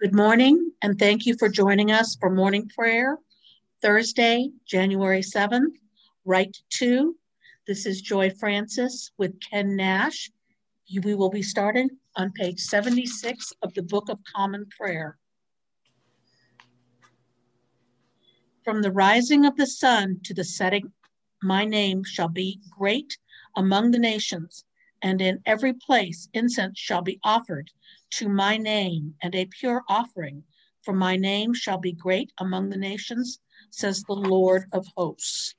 Good morning, and thank you for joining us for morning prayer, Thursday, January 7th, right 2. This is Joy Francis with Ken Nash. We will be starting on page 76 of the Book of Common Prayer. From the rising of the sun to the setting, my name shall be great among the nations, and in every place incense shall be offered to my name, and a pure offering. For my name shall be great among the nations, says the Lord of hosts.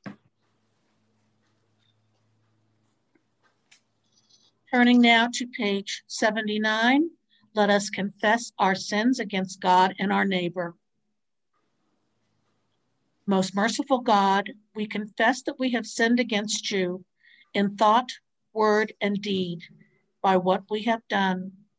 Turning now to page 79, let us confess our sins against God and our neighbor. Most merciful God, we confess that we have sinned against you in thought, word, and deed, by what we have done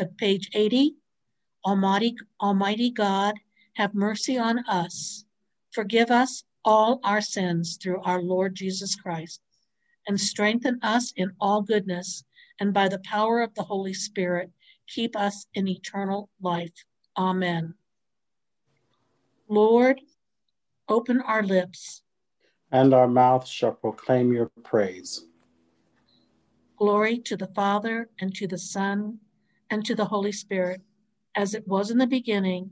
of page 80, Almighty, Almighty God, have mercy on us. Forgive us all our sins through our Lord Jesus Christ, and strengthen us in all goodness, and by the power of the Holy Spirit, keep us in eternal life. Amen. Lord, open our lips, and our mouth shall proclaim your praise. Glory to the Father, and to the Son, and to the Holy Spirit, as it was in the beginning,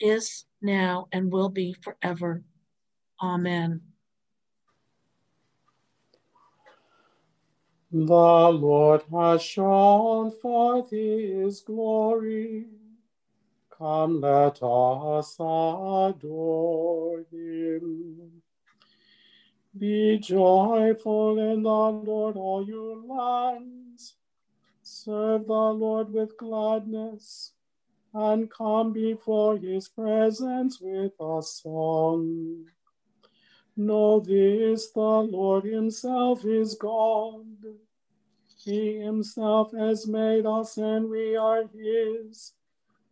is now, and will be forever. Amen. The Lord has shown forth his glory. Come, let us adore him. Be joyful in the Lord, all you lands. Serve the Lord with gladness and come before his presence with a song. Know this the Lord himself is God. He himself has made us and we are his.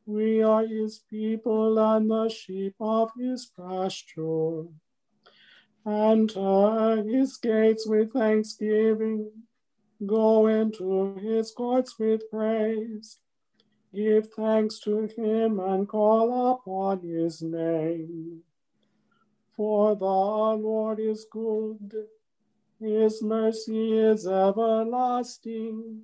We are his people and the sheep of his pasture. Enter his gates with thanksgiving Go into his courts with praise. Give thanks to him and call upon his name. For the Lord is good, his mercy is everlasting,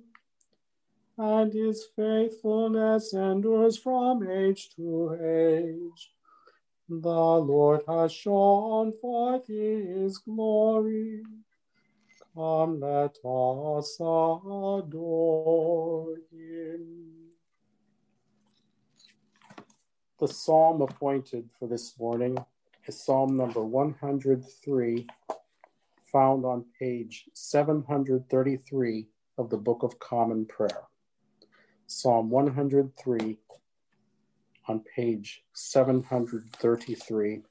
and his faithfulness endures from age to age. The Lord has shown forth his glory. Come, let us adore him. The psalm appointed for this morning is Psalm number 103, found on page 733 of the Book of Common Prayer. Psalm 103 on page 733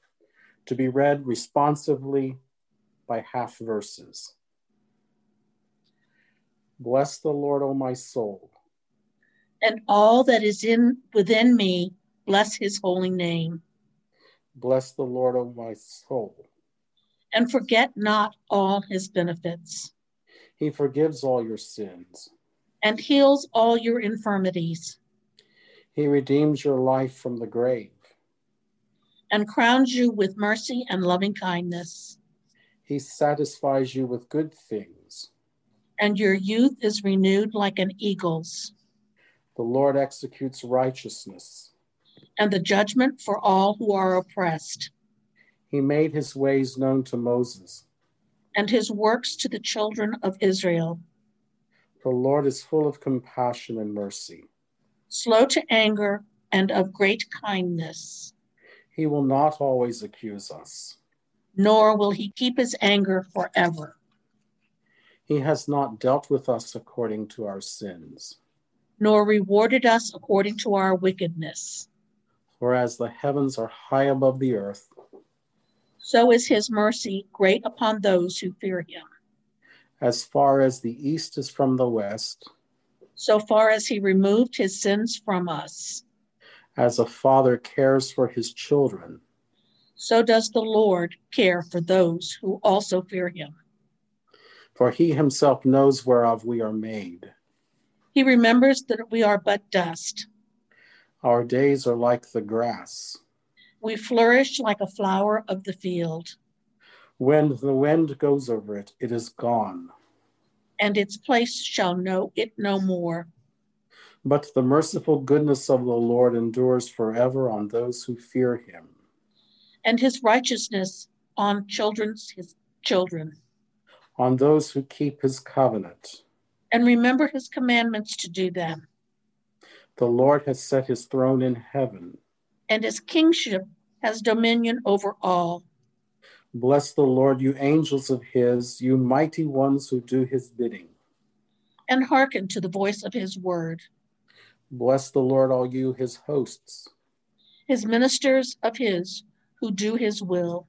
to be read responsively by half verses. Bless the Lord, O my soul. And all that is in within me, bless his holy name. Bless the Lord, O my soul. And forget not all his benefits. He forgives all your sins. And heals all your infirmities. He redeems your life from the grave. And crowns you with mercy and loving kindness. He satisfies you with good things and your youth is renewed like an eagle's. The Lord executes righteousness and the judgment for all who are oppressed. He made his ways known to Moses and his works to the children of Israel. The Lord is full of compassion and mercy, slow to anger, and of great kindness. He will not always accuse us, nor will he keep his anger forever. He has not dealt with us according to our sins, nor rewarded us according to our wickedness. For as the heavens are high above the earth, so is his mercy great upon those who fear him. as far as the east is from the west, So far as he removed his sins from us, as a father cares for his children, so does the Lord care for those who also fear him. For he himself knows whereof we are made. He remembers that we are but dust. Our days are like the grass. We flourish like a flower of the field, When the wind goes over it, it is gone. and its place shall know it no more. But the merciful goodness of the Lord endures forever on those who fear him, And his righteousness on children's his children. On those who keep his covenant. And remember his commandments to do them. The Lord has set his throne in heaven. And his kingship has dominion over all. Bless the Lord, you angels of his, you mighty ones who do his bidding. And hearken to the voice of his word. Bless the Lord, all you his hosts. His ministers of his who do his will.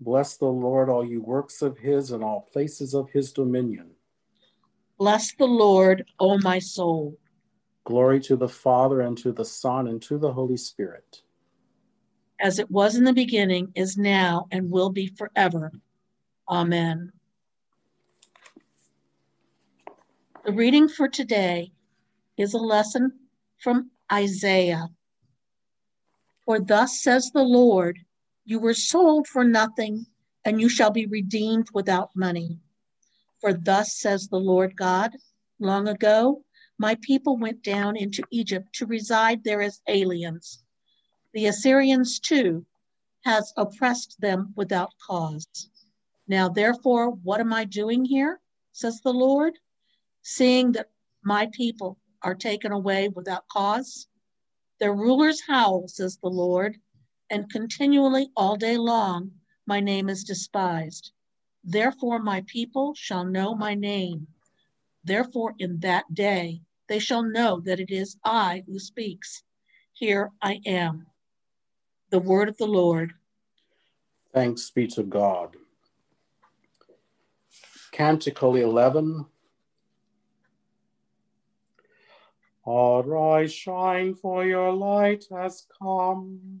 Bless the Lord, all you works of his and all places of his dominion. Bless the Lord, O my soul. Glory to the Father, and to the Son, and to the Holy Spirit. as it was in the beginning, is now, and will be forever. Amen. The reading for today is a lesson from Isaiah. For thus says the Lord, you were sold for nothing, and you shall be redeemed without money. For thus says the Lord God, long ago, my people went down into Egypt to reside there as aliens. The Assyrians too has oppressed them without cause. Now, therefore, what am I doing here? says the Lord, seeing that my people are taken away without cause. Their rulers howl, says the Lord, and continually all day long my name is despised. Therefore, my people shall know my name. Therefore, in that day they shall know that it is I who speaks. Here I am the word of the Lord. Thanks be to God. Canticle 11. Arise, shine, for your light has come,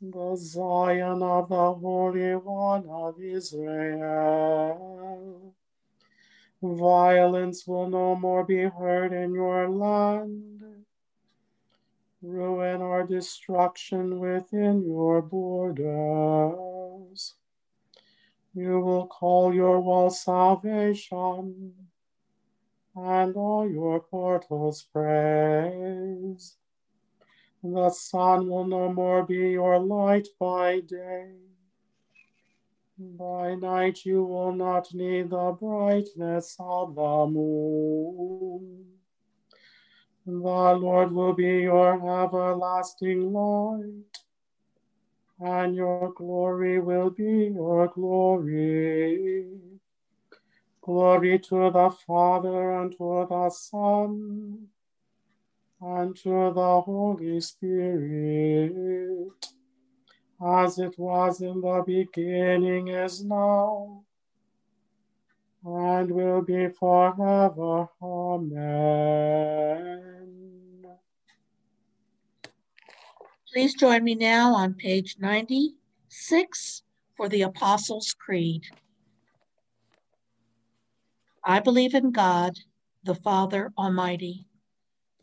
the Zion of the Holy One of Israel. Violence will no more be heard in your land ruin or destruction within your borders. You will call your wall salvation, and all your portals praise. The sun will no more be your light by day. By night you will not need the brightness of the moon. The Lord will be your everlasting light, and your glory will be your glory. Glory to the Father, and to the Son, and to the Holy Spirit, as it was in the beginning, is now, and will be forever. Amen. Please join me now on page 96 for the Apostles' Creed. I believe in God, the Father Almighty,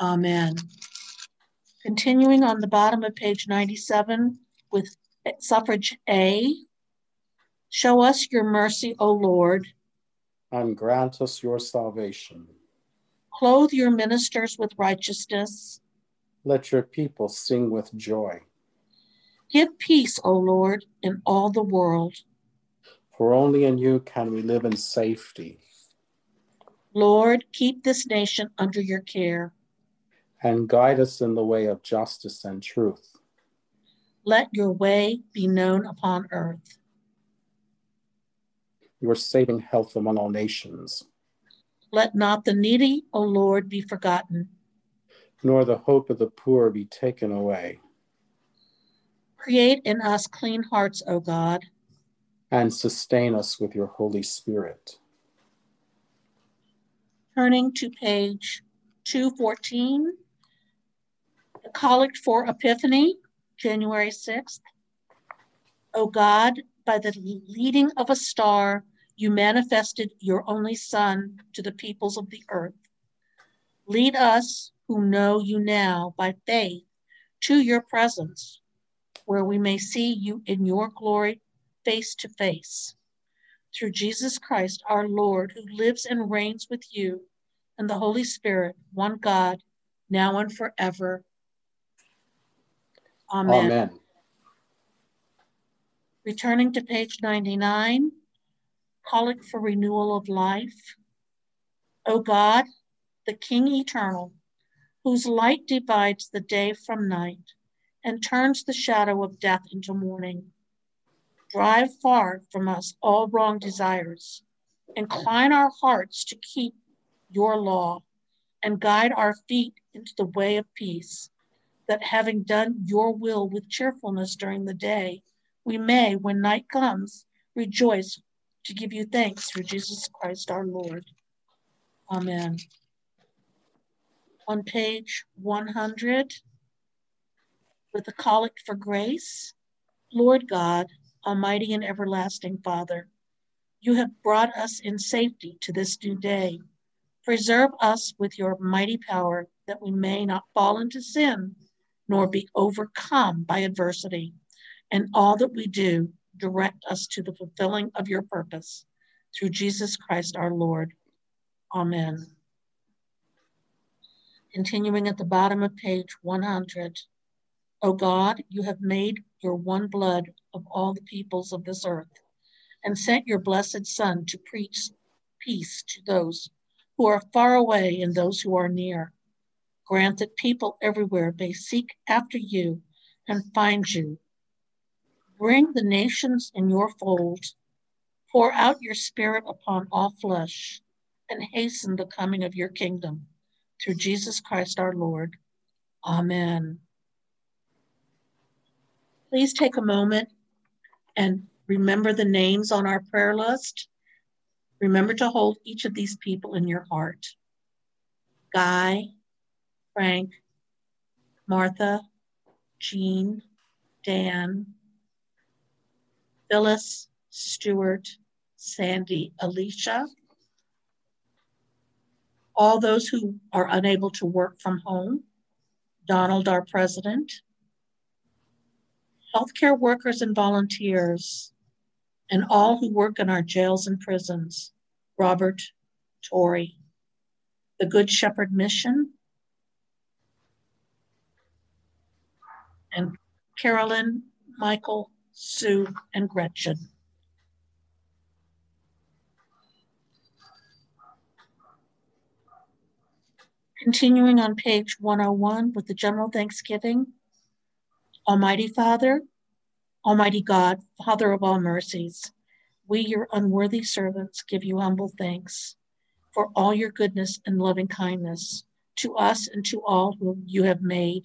Amen. Continuing on the bottom of page 97 with suffrage A. Show us your mercy, O Lord. And grant us your salvation. Clothe your ministers with righteousness. Let your people sing with joy. Give peace, O Lord, in all the world. For only in you can we live in safety. Lord, keep this nation under your care. And guide us in the way of justice and truth. Let your way be known upon earth. Your saving health among all nations. Let not the needy, O Lord, be forgotten. Nor the hope of the poor be taken away. Create in us clean hearts, O God. And sustain us with your Holy Spirit. Turning to page 214, the Collect for Epiphany, January 6th. O God, by the leading of a star, you manifested your only Son to the peoples of the earth. Lead us who know you now by faith to your presence where we may see you in your glory face to face. Through Jesus Christ, our Lord, who lives and reigns with you and the Holy Spirit, one God, now and forever. Amen. Amen. Returning to page 99, collect for renewal of life. O God, the King eternal, whose light divides the day from night, and turns the shadow of death into morning. Drive far from us all wrong desires. Incline our hearts to keep your law and guide our feet into the way of peace, that having done your will with cheerfulness during the day, we may, when night comes, rejoice to give you thanks through Jesus Christ our Lord. Amen. On page 100, with a collect for grace. Lord God, Almighty and everlasting Father, you have brought us in safety to this new day. Preserve us with your mighty power that we may not fall into sin nor be overcome by adversity. And all that we do, direct us to the fulfilling of your purpose. Through Jesus Christ our Lord. Amen. Continuing at the bottom of page 100. O God, you have made your one blood of all the peoples of this earth, and sent your blessed Son to preach peace to those who are far away and those who are near. Grant that people everywhere may seek after you and find you. Bring the nations in your fold. Pour out your spirit upon all flesh and hasten the coming of your kingdom. Through Jesus Christ our Lord. Amen please take a moment and Remember the names on our prayer list. Remember to hold each of these people in your heart Guy, Frank, Martha, Jean, Dan, Phyllis, Stuart, Sandy, Alicia, all those who are unable to work from home, Donald, our president, healthcare workers and volunteers, and all who work in our jails and prisons, Robert, Tori, the Good Shepherd Mission, and Carolyn, Michael, Sue, and Gretchen. Continuing on page 101 with the general thanksgiving. Almighty Father, Almighty God, Father of all mercies, we, your unworthy servants, give you humble thanks for all your goodness and loving kindness to us and to all whom you have made.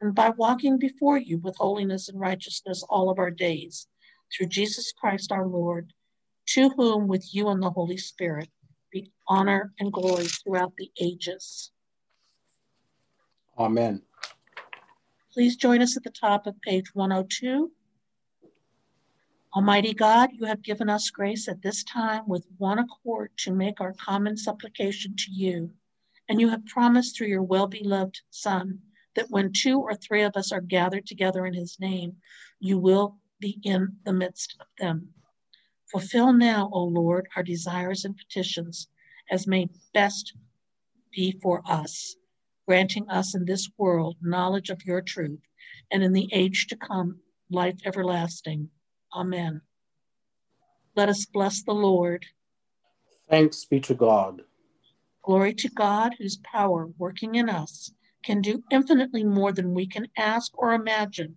and by walking before you with holiness and righteousness all of our days, through Jesus Christ our Lord, to whom with you and the Holy Spirit be honor and glory throughout the ages. Amen. Please join us at the top of page 102. Almighty God, you have given us grace at this time with one accord to make our common supplication to you. And you have promised through your well beloved Son that when two or three of us are gathered together in his name, you will be in the midst of them. Fulfill now, O Lord, our desires and petitions as may best be for us, granting us in this world knowledge of your truth, and in the age to come, life everlasting. Amen. Let us bless the Lord. Thanks be to God. Glory to God, whose power working in us can do infinitely more than we can ask or imagine.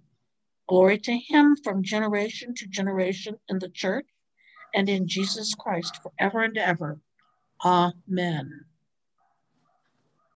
Glory to him from generation to generation in the church and in Jesus Christ forever and ever. Amen.